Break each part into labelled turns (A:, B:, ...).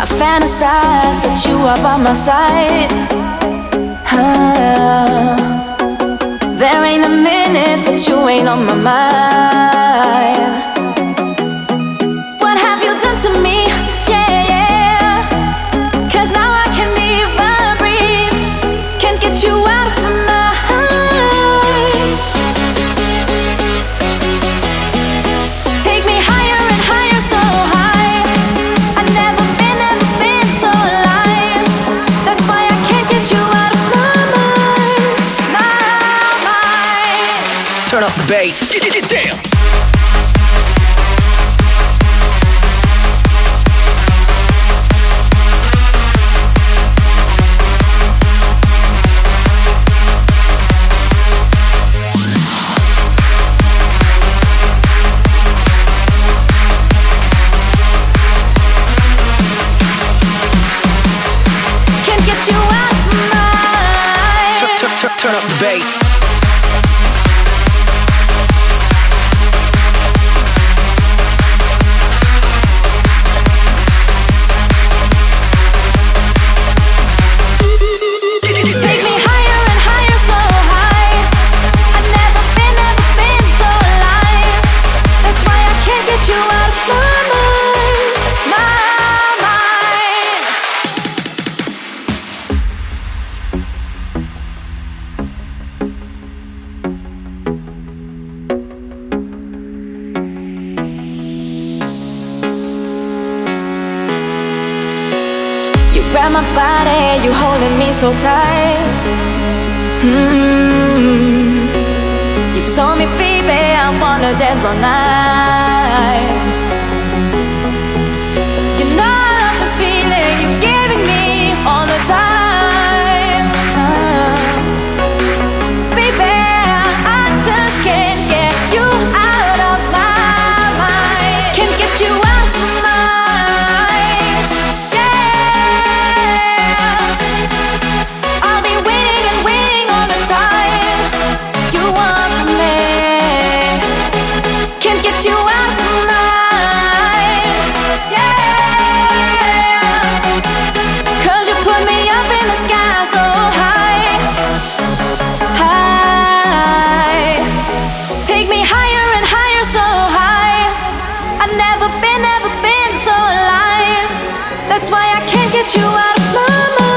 A: I fantasize that you are by my side. Oh, there ain't a minute that you ain't on my mind.
B: bass.
A: so tight. Mm-hmm. You told me, baby, I wanna dance all night. take me higher and higher, so high. I've never been, never been so alive. That's why I can't get you out of my mind.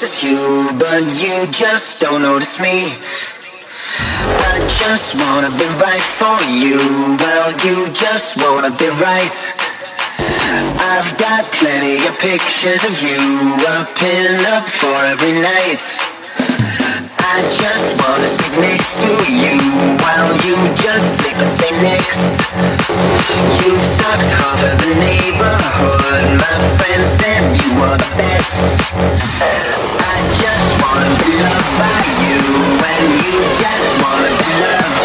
C: Notices you, but you just don't notice me. I just wanna be right for you. Well, you just wanna be right. I've got plenty of pictures of you up and up for every night. I just wanna sit next to you while you just say next. You've the neighborhood. My friends said you best. I just wanna be loved by you, and you just wanna be loved.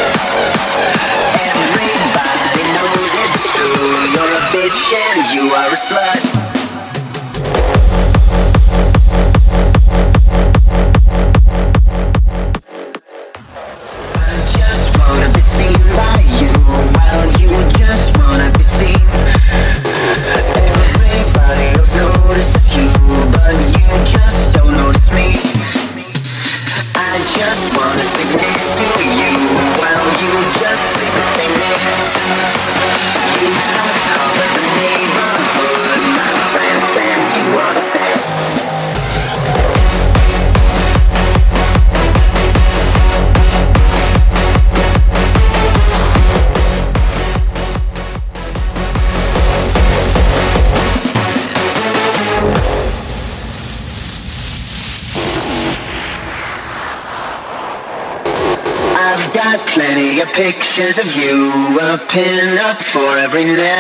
C: Everybody knows it's true. You're a bitch and you are a slut. Pictures of you up and up for every now.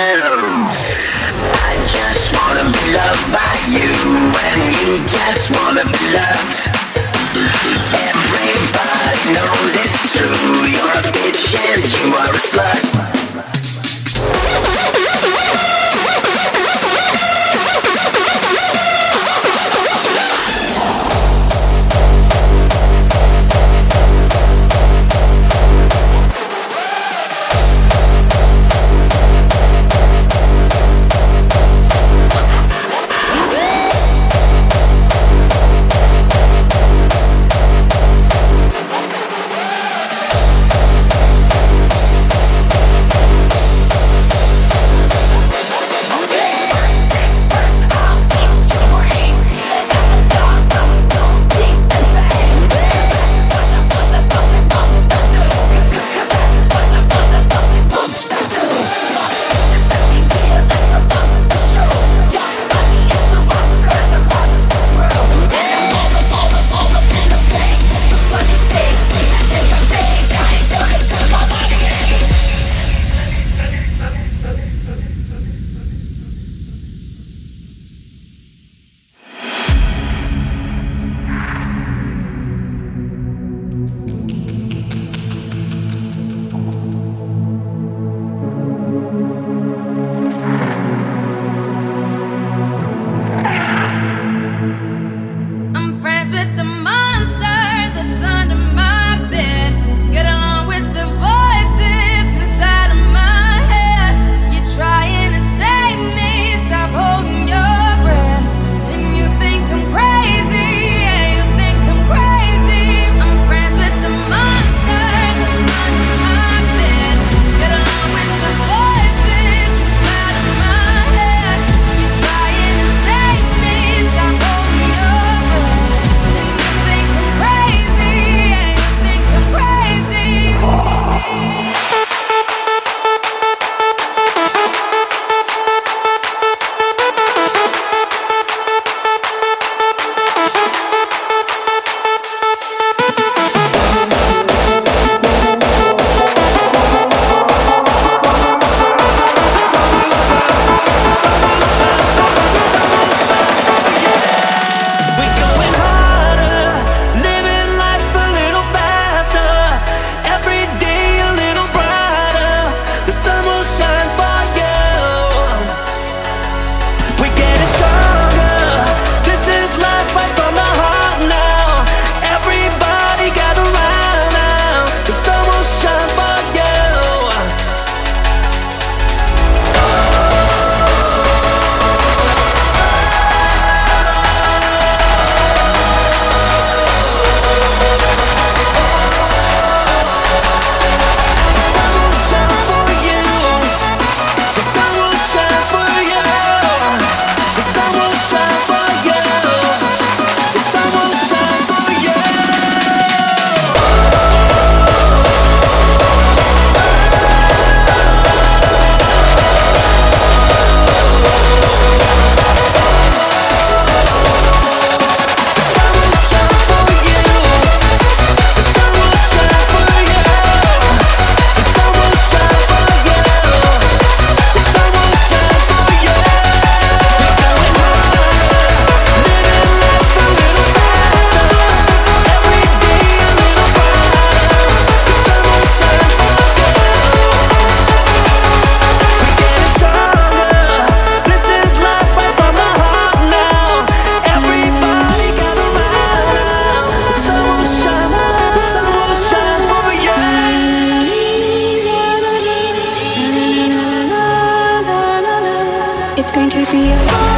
C: It's going to be a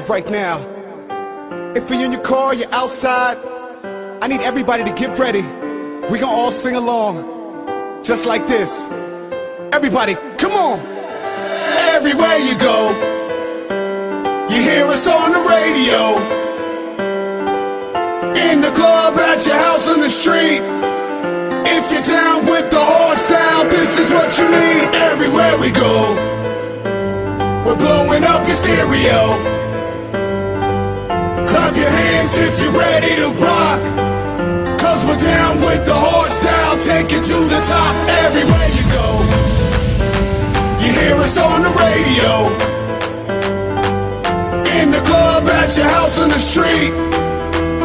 D: right now. If you're in your car, you're outside, I need everybody to get ready. We gonna all sing along, just like this. Everybody, come on. Everywhere you go, you hear us on the radio. In the club, at your house, on the street. If you're down with the hard style, this is what you need. Everywhere we go, we're blowing up your stereo. If you're ready to rock. Cause we're down with the hard style, take it to the top everywhere you go. You hear us on the radio. In the club, at your house, on the street.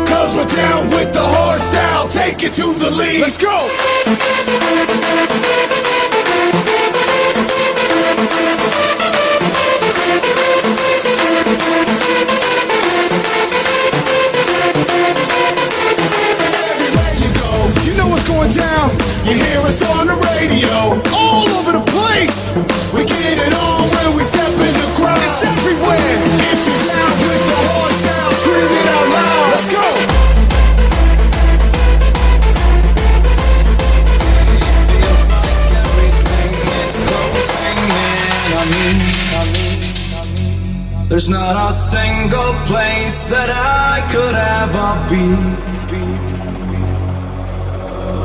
D: Cause we're down with the hard style, take it to the lead. Let's go! You hear us on the radio, all over the place. We get it on when we step in the crowd. It's everywhere. If you're down with the horse down, scream it out loud. Let's go.
E: There's not a single place that I could ever be.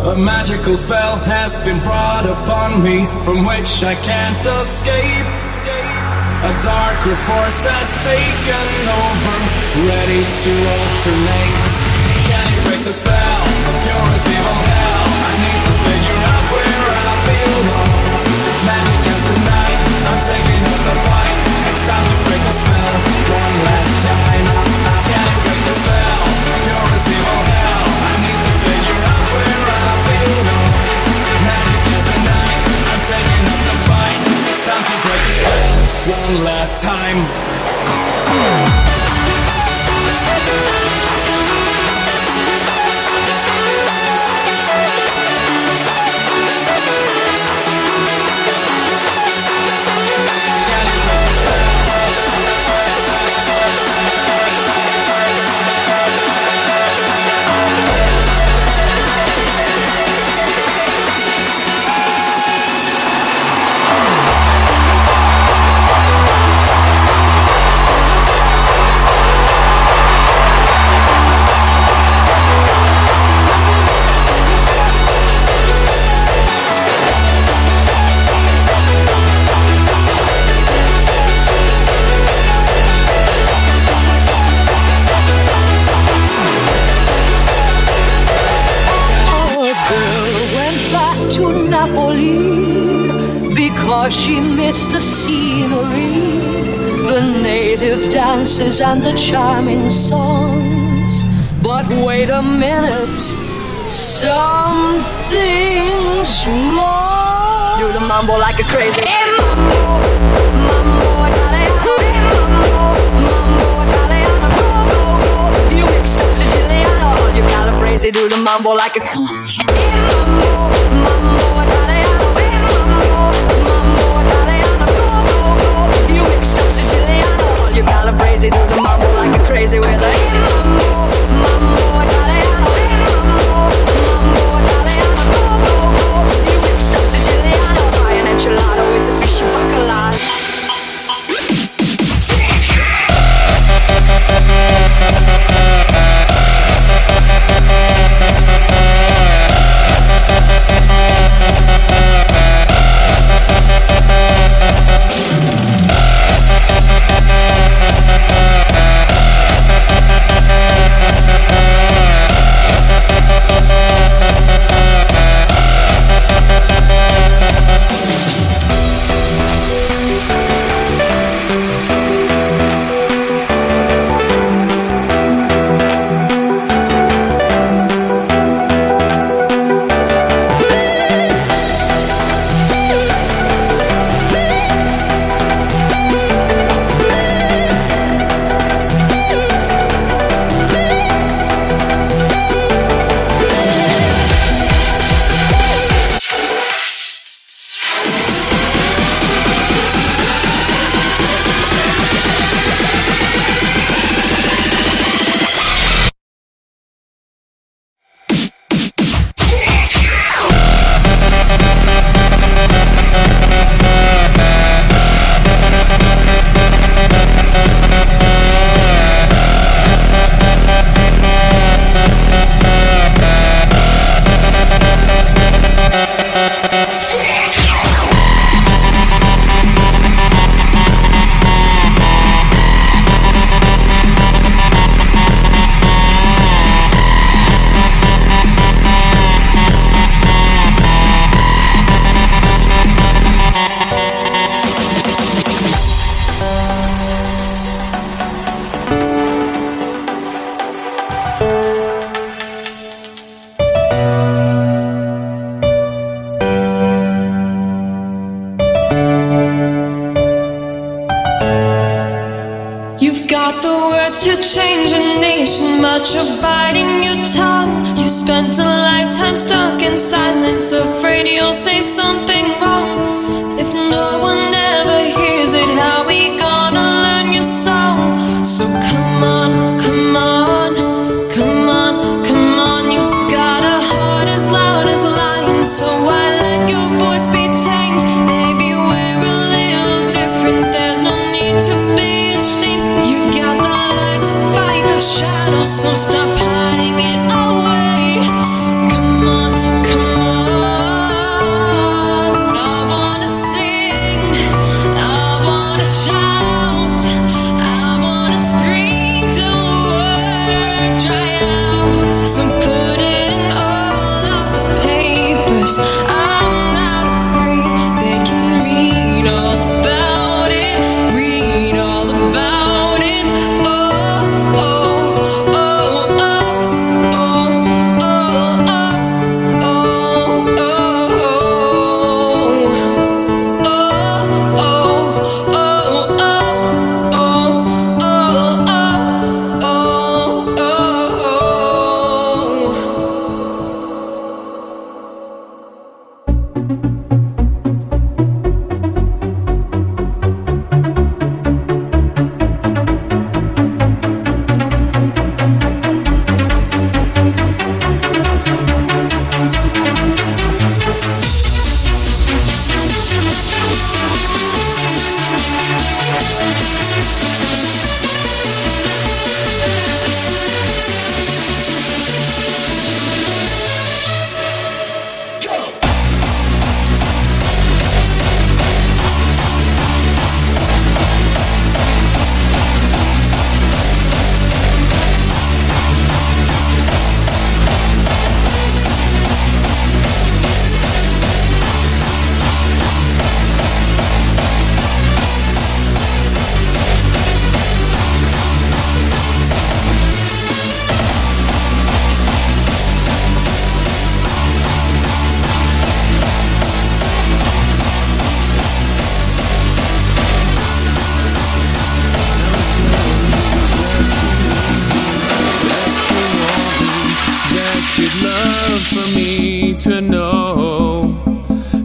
E: A magical spell has been brought upon me from which I can't escape. A darker force has taken over, ready to alternate. Can you break the spell? Pure as evil. The
F: scenery, the native dances and the charming songs. But wait a minute, something's wrong. Do the mambo like a crazy. Hey, mambo, mambo italiano, oh, hey, mambo, mambo italiano, go, go, go. You mixed up Siciliano, you calabrese, do the mambo like a crazy. Hey, calabrese, do the mambo like a crazy with a
A: to change a nation, but you're biting your tongue. You spent a lifetime stuck in silence, afraid you'll say something wrong. need to
G: know.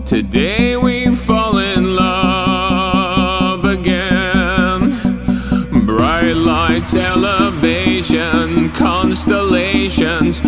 G: Today we fall in love again. Bright lights, elevation, constellations.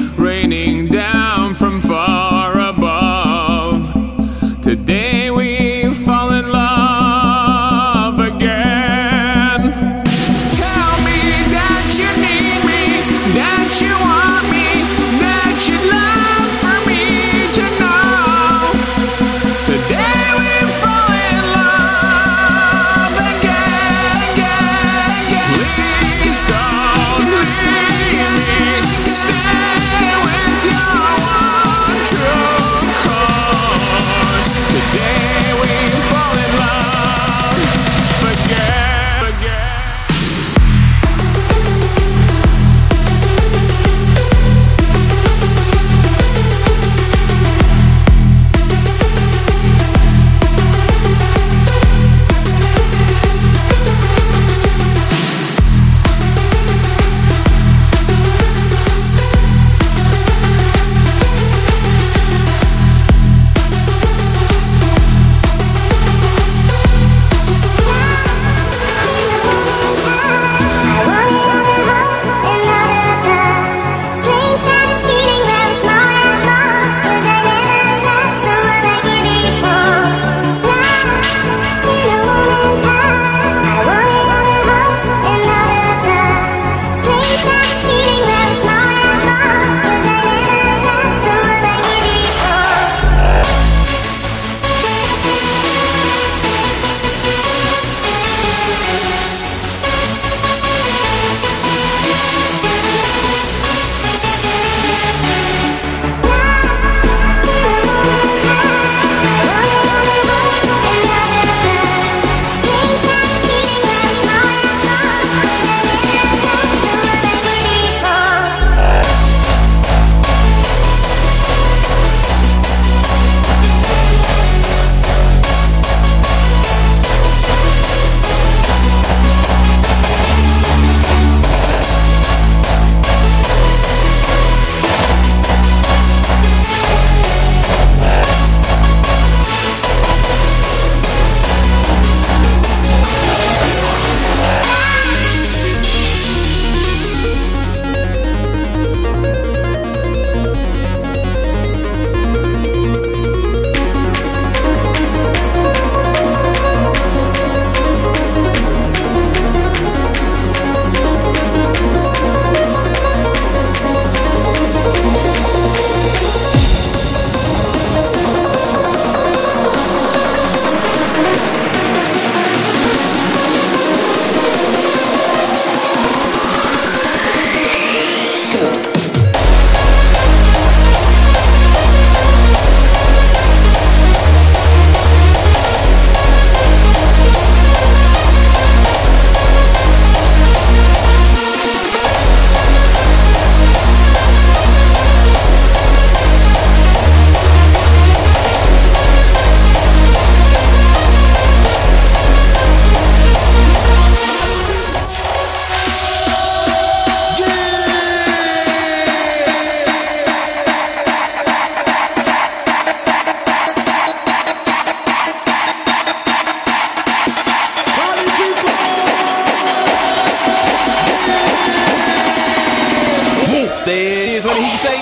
H: It is. What did he say?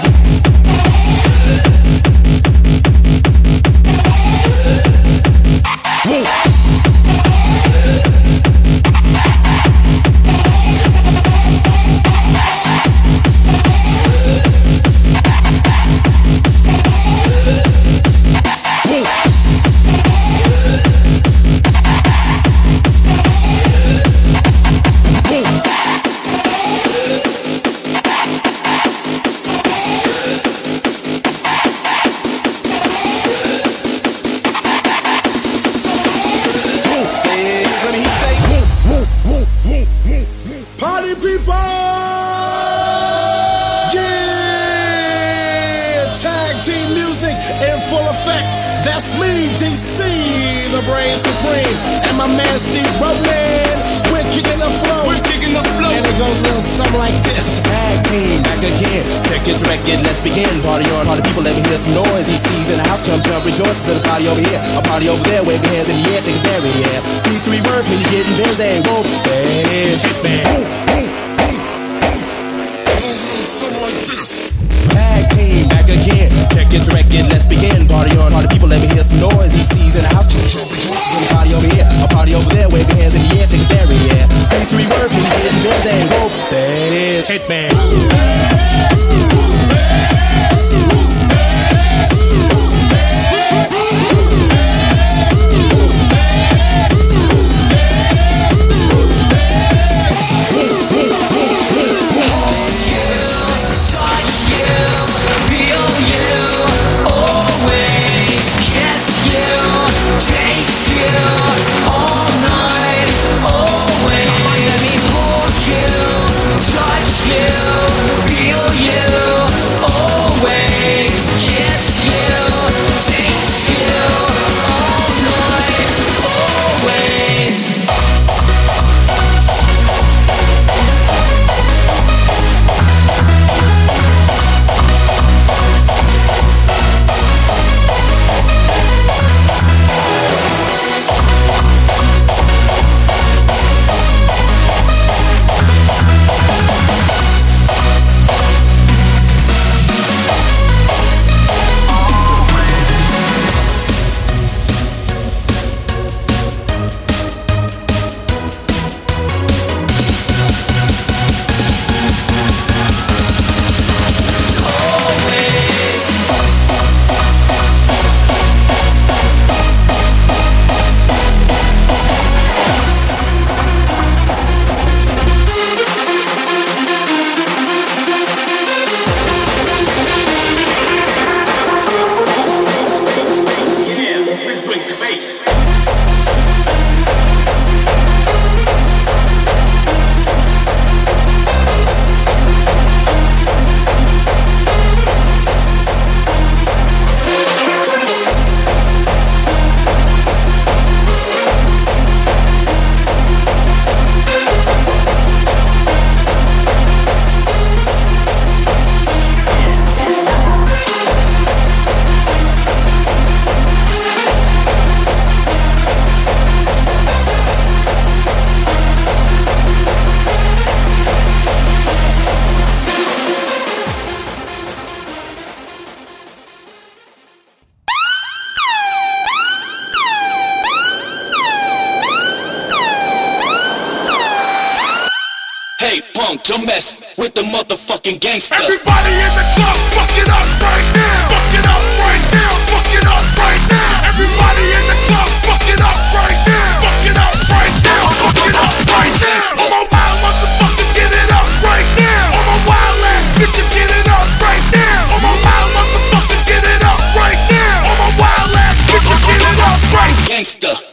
B: Punk, don't mess with the motherfucking gangster.
I: Everybody in the club, fuck it up right now. Fuck it up right now. Fuck it up right now. Everybody in the club, fuck it up right now. Fuck it up right now. Fuck it up right now. I'm a wild motherfucker, get it up right now. I'm a wild ass bitch, get it up right now. I'm a wild motherfucker, get it up right now. I'm a wild ass bitch, get it up right now.
B: Gangster.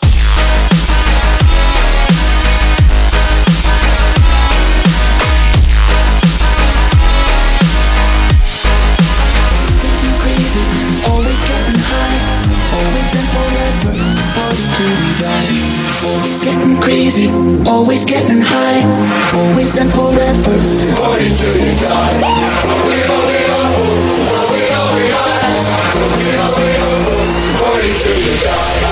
J: Easy, always getting high, always and forever. Party till you die. Are we we are? We we are? We? Party till you die.